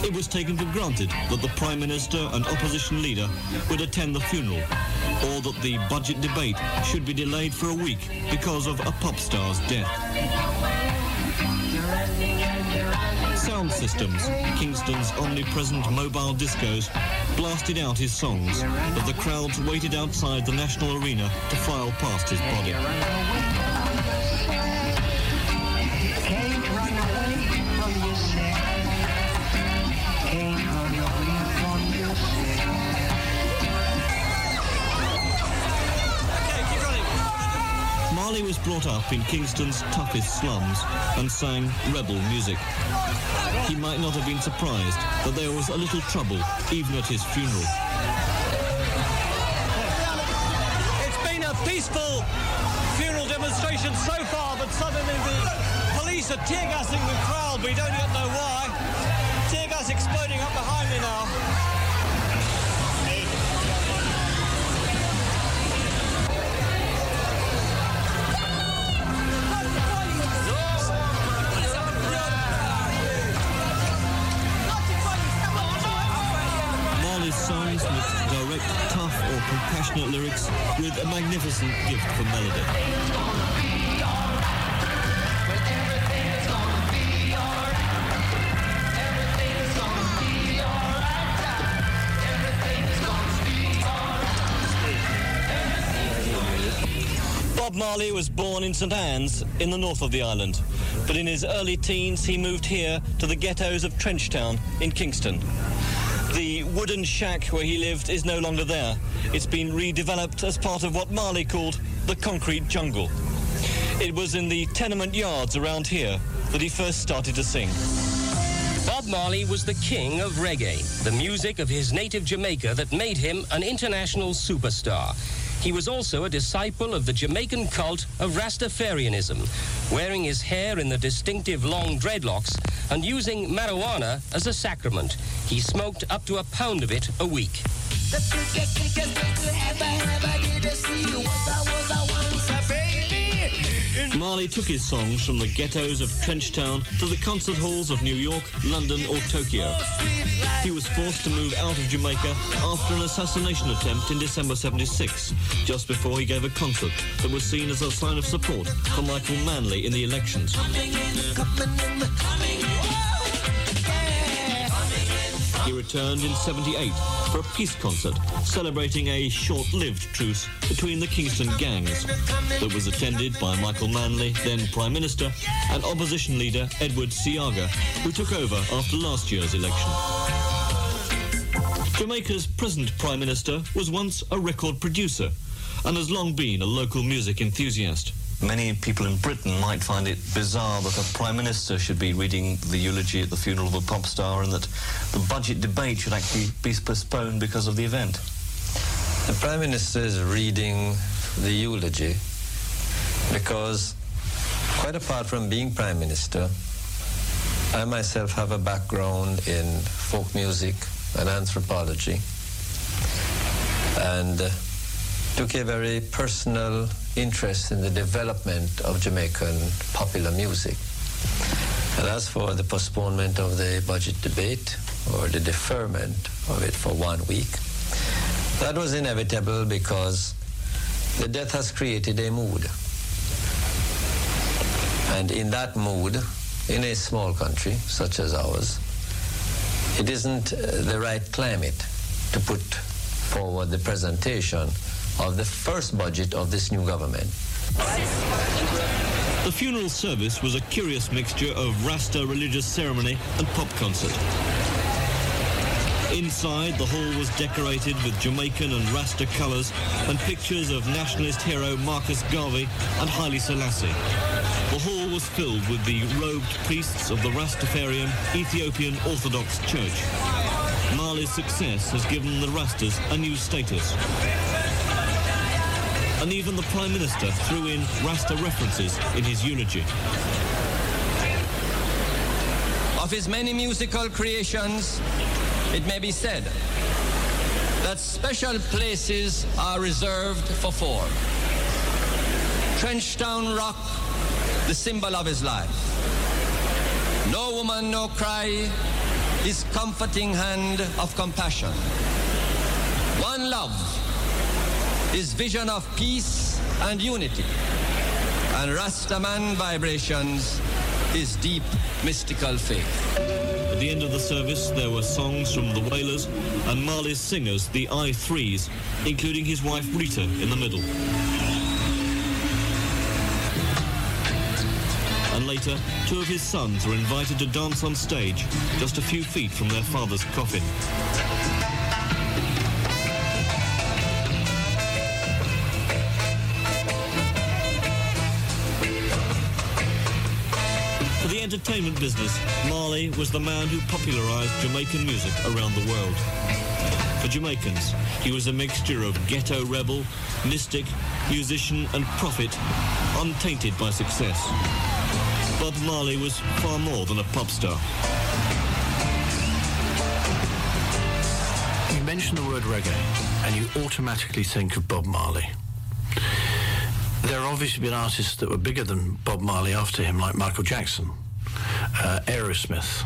It was taken for granted that the Prime Minister and opposition leader would attend the funeral, or that the budget debate should be delayed for a week because of a pop star's death. Sound systems, Kingston's omnipresent mobile discos, blasted out his songs as the crowds waited outside the National Arena to file past his body. Brought up in Kingston's toughest slums and sang rebel music. He might not have been surprised that there was a little trouble even at his funeral. It's been a peaceful funeral demonstration so far, but suddenly the police are tear gassing the crowd. We don't yet know why. Tear gas exploding up behind me now. Mixed direct, tough or compassionate lyrics with a magnificent gift for melody. Bob Marley was born in St Anne's in the north of the island, but in his early teens he moved here to the ghettos of Trenchtown in Kingston. The wooden shack where he lived is no longer there. It's been redeveloped as part of what Marley called the concrete jungle. It was in the tenement yards around here that he first started to sing. Bob Marley was the king of reggae, the music of his native Jamaica that made him an international superstar. He was also a disciple of the Jamaican cult of Rastafarianism, wearing his hair in the distinctive long dreadlocks and using marijuana as a sacrament. He smoked up to a pound of it a week. Marley took his songs from the ghettos of Trenchtown to the concert halls of New York, London or Tokyo. He was forced to move out of Jamaica after an assassination attempt in December 76, just before he gave a concert that was seen as a sign of support for Michael Manley in the elections. He returned in 78 for a peace concert celebrating a short-lived truce between the Kingston gangs that was attended by Michael Manley, then Prime Minister, and opposition leader Edward Seaga, who took over after last year's election. Jamaica's present Prime Minister was once a record producer and has long been a local music enthusiast. Many people in Britain might find it bizarre that a Prime Minister should be reading the eulogy at the funeral of a pop star and that the budget debate should actually be postponed because of the event. The Prime Minister is reading the eulogy because, quite apart from being Prime Minister, I myself have a background in folk music and anthropology and uh, took a very personal interest in the development of Jamaican popular music. And as for the postponement of the budget debate or the deferment of it for one week, that was inevitable because the death has created a mood. And in that mood, in a small country such as ours, it isn't uh, the right climate to put forward the presentation of the first budget of this new government. The funeral service was a curious mixture of Rasta religious ceremony and pop concert. Inside, the hall was decorated with Jamaican and Rasta colours and pictures of nationalist hero Marcus Garvey and Haile Selassie. The hall was filled with the robed priests of the Rastafarian Ethiopian Orthodox Church. Marley's success has given the Rastas a new status. And even the Prime Minister threw in Rasta references in his eulogy. Of his many musical creations, it may be said that special places are reserved for four. Trenchtown Rock, the symbol of his life. No woman, no cry, his comforting hand of compassion. One love, his vision of peace and unity. And Rastaman vibrations, his deep mystical faith. At the end of the service, there were songs from the Wailers and Marley's singers, the I-Threes, including his wife Rita in the middle. And later, two of his sons were invited to dance on stage, just a few feet from their father's coffin. Entertainment business, Marley was the man who popularized Jamaican music around the world. For Jamaicans, he was a mixture of ghetto rebel, mystic, musician and prophet, untainted by success. Bob Marley was far more than a pop star. You mention the word reggae, and you automatically think of Bob Marley. There have obviously been artists that were bigger than Bob Marley after him, like Michael Jackson, uh, Aerosmith,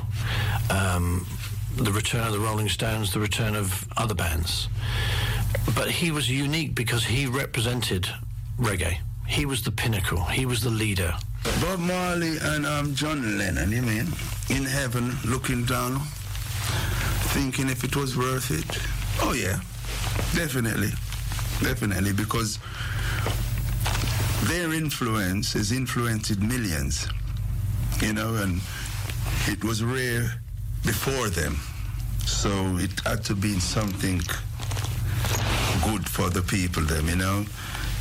um, the return of the Rolling Stones, the return of other bands. But he was unique because he represented reggae. He was the pinnacle. He was the leader. Bob Marley and um, John Lennon, you mean, in heaven, looking down, thinking if it was worth it. Oh yeah, definitely, definitely, because their influence has influenced millions, you know, and it was rare before them, so it had to be something good for the people, them, you know.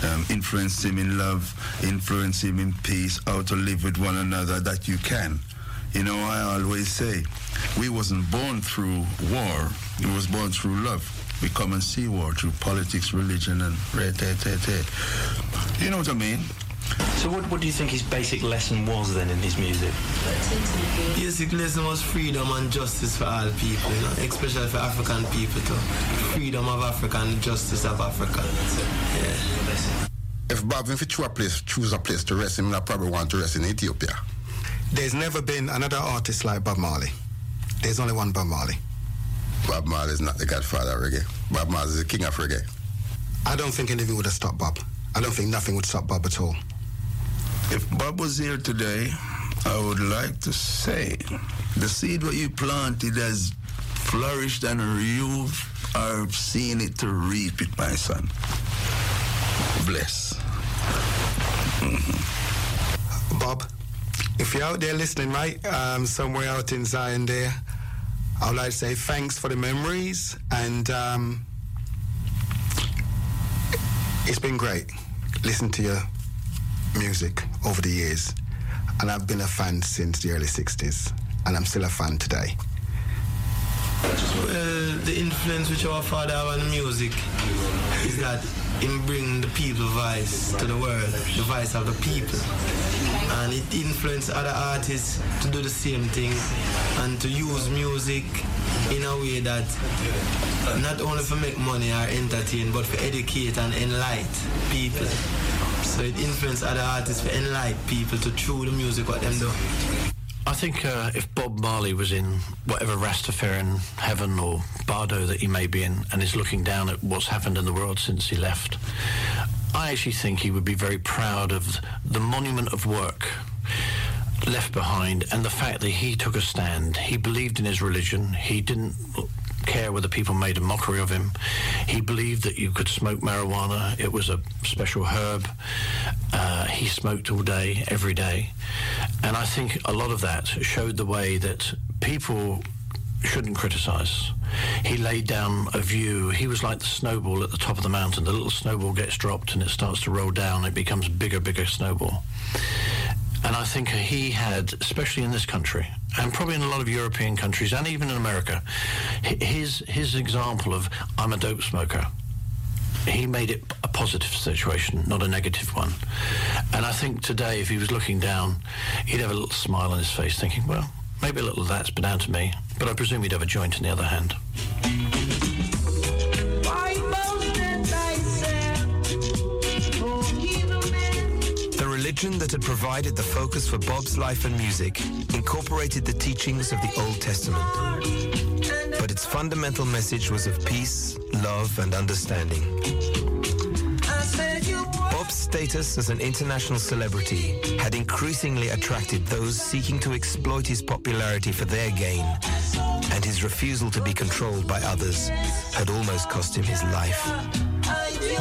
Um, influence him in love, influence him in peace, how to live with one another that you can. You know, I always say, we wasn't born through war, we was born through love. We come and see war through politics, religion, and red, red, red, red. You know what I mean? So what, what do you think his basic lesson was then in his music? Basic lesson was freedom and justice for all people, you know, especially for African people too. Freedom of Africa and justice of Africa. Yeah. if Bob if he choose a place, choose a place to rest, him I probably want to rest in Ethiopia. There's never been another artist like Bob Marley. There's only one Bob Marley. Bob Marley is not the godfather of reggae. Bob Marley is the king of reggae. I don't think anything would have stopped Bob. I don't think nothing would stop Bob at all. If Bob was here today, I would like to say the seed what you planted has flourished and you are seeing it to reap it, my son. Bless. Bob, if you're out there listening, right, um, somewhere out in Zion there, I would like to say thanks for the memories and um, it's been great Listen to your music over the years. And I've been a fan since the early 60s and I'm still a fan today. Well, the influence which our father have on music is that him bring the people voice to the world, the voice of the people. And it influenced other artists to do the same thing and to use music in a way that not only for make money or entertain, but for educate and enlighten people. So it influenced other artists for enlighten people to through the music what them do. I think uh, if Bob Marley was in whatever Rastafarian heaven or bardo that he may be in and is looking down at what's happened in the world since he left, I actually think he would be very proud of the monument of work left behind and the fact that he took a stand. He believed in his religion. He didn't care whether people made a mockery of him. He believed that you could smoke marijuana. It was a special herb. Uh, he smoked all day, every day. And I think a lot of that showed the way that people shouldn't criticize. He laid down a view. He was like the snowball at the top of the mountain. The little snowball gets dropped and it starts to roll down. It becomes bigger, bigger snowball. And I think he had, especially in this country, and probably in a lot of European countries, and even in America, his his example of I'm a dope smoker. He made it a positive situation, not a negative one. And I think today, if he was looking down, he'd have a little smile on his face, thinking, well, maybe a little of that's been down to me. But I presume he'd have a joint in the other hand. Religion that had provided the focus for Bob's life and music incorporated the teachings of the Old Testament. But its fundamental message was of peace, love, and understanding. Bob's status as an international celebrity had increasingly attracted those seeking to exploit his popularity for their gain, and his refusal to be controlled by others had almost cost him his life.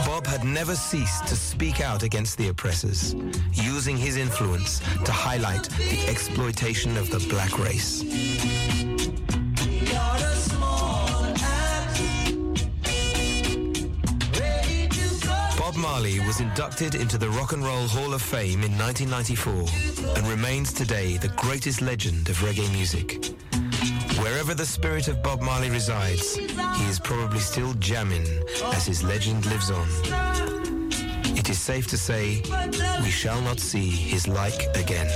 Bob had never ceased to speak out against the oppressors, using his influence to highlight the exploitation of the black race. Bob Marley was inducted into the Rock and Roll Hall of Fame in 1994 and remains today the greatest legend of reggae music. Wherever the spirit of Bob Marley resides, he is probably still jamming as his legend lives on. It is safe to say we shall not see his like again.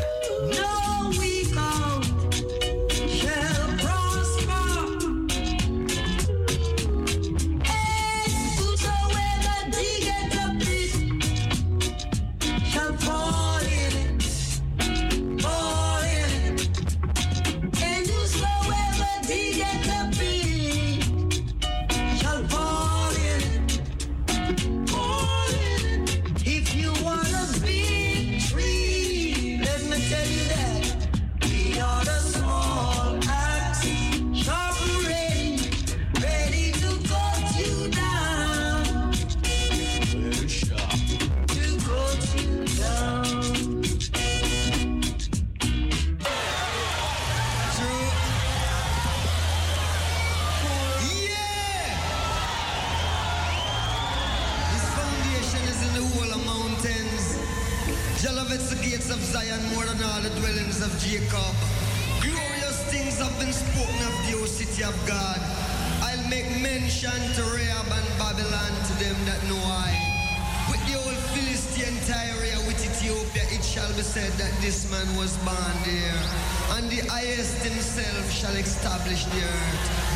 Zion more than all the dwellings of Jacob. Glorious things have been spoken of the O city of God. I'll make mention to Rahab and Babylon to them that know I. With the old Philistine Tyre, with Ethiopia, it shall be said that this man was born there. And the highest himself shall establish the earth.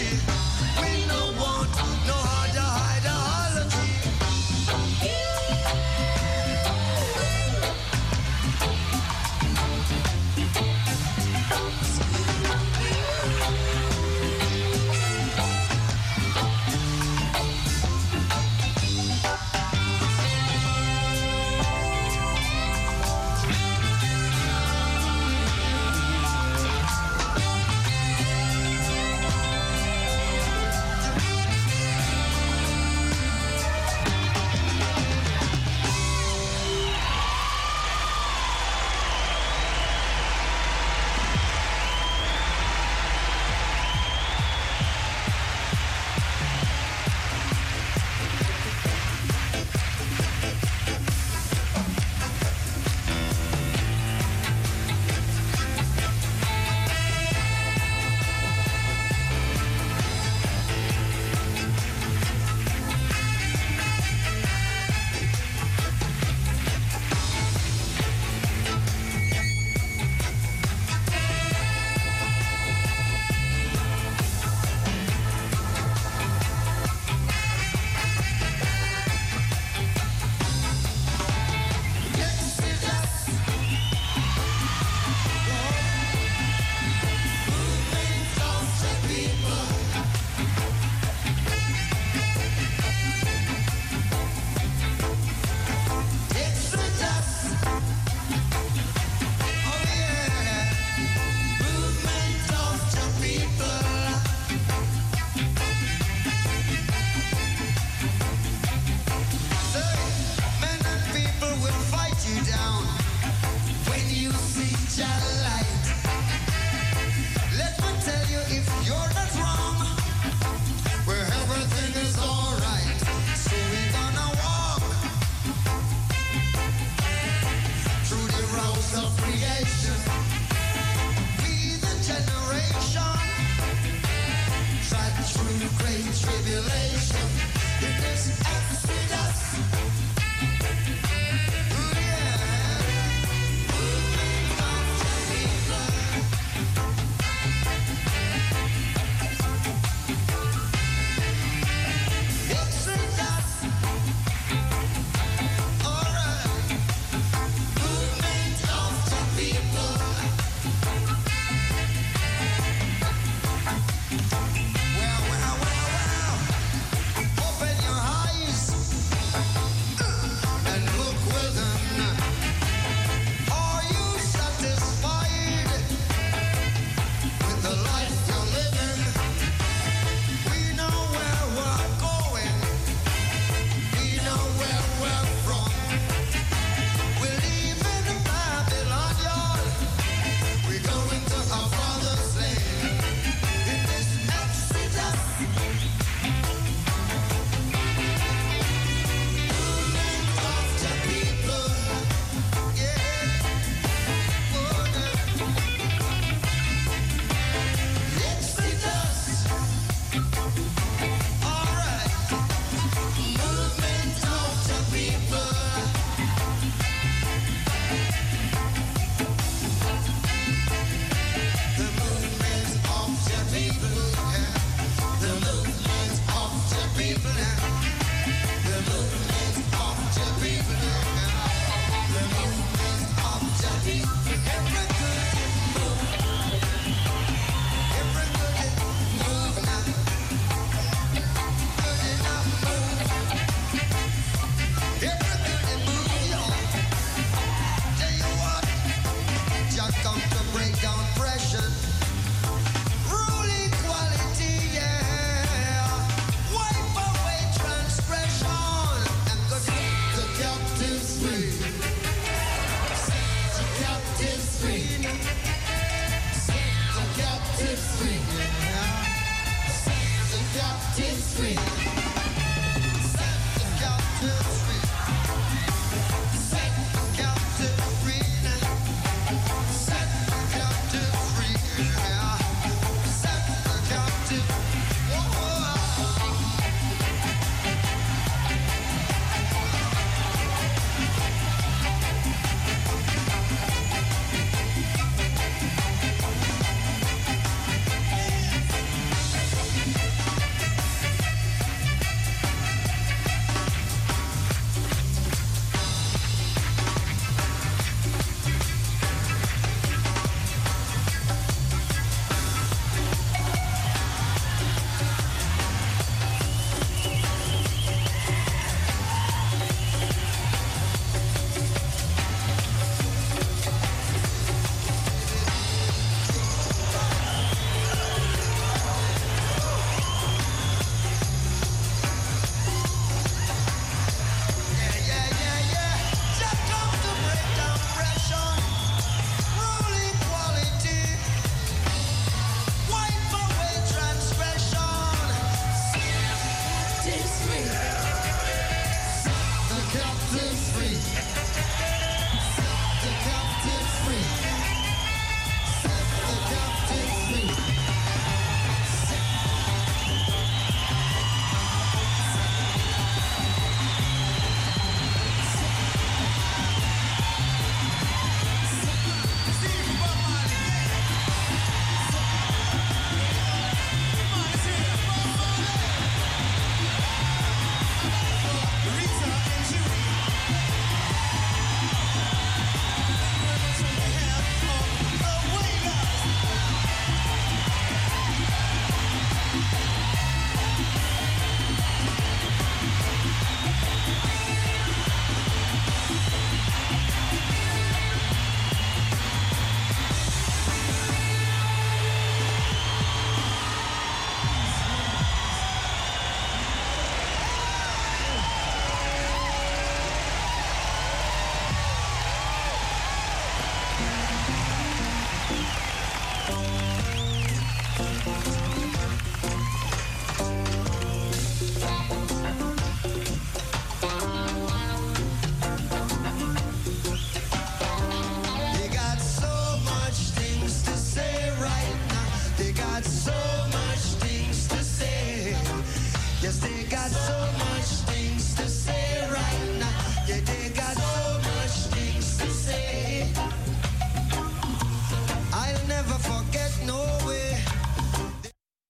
Majesty.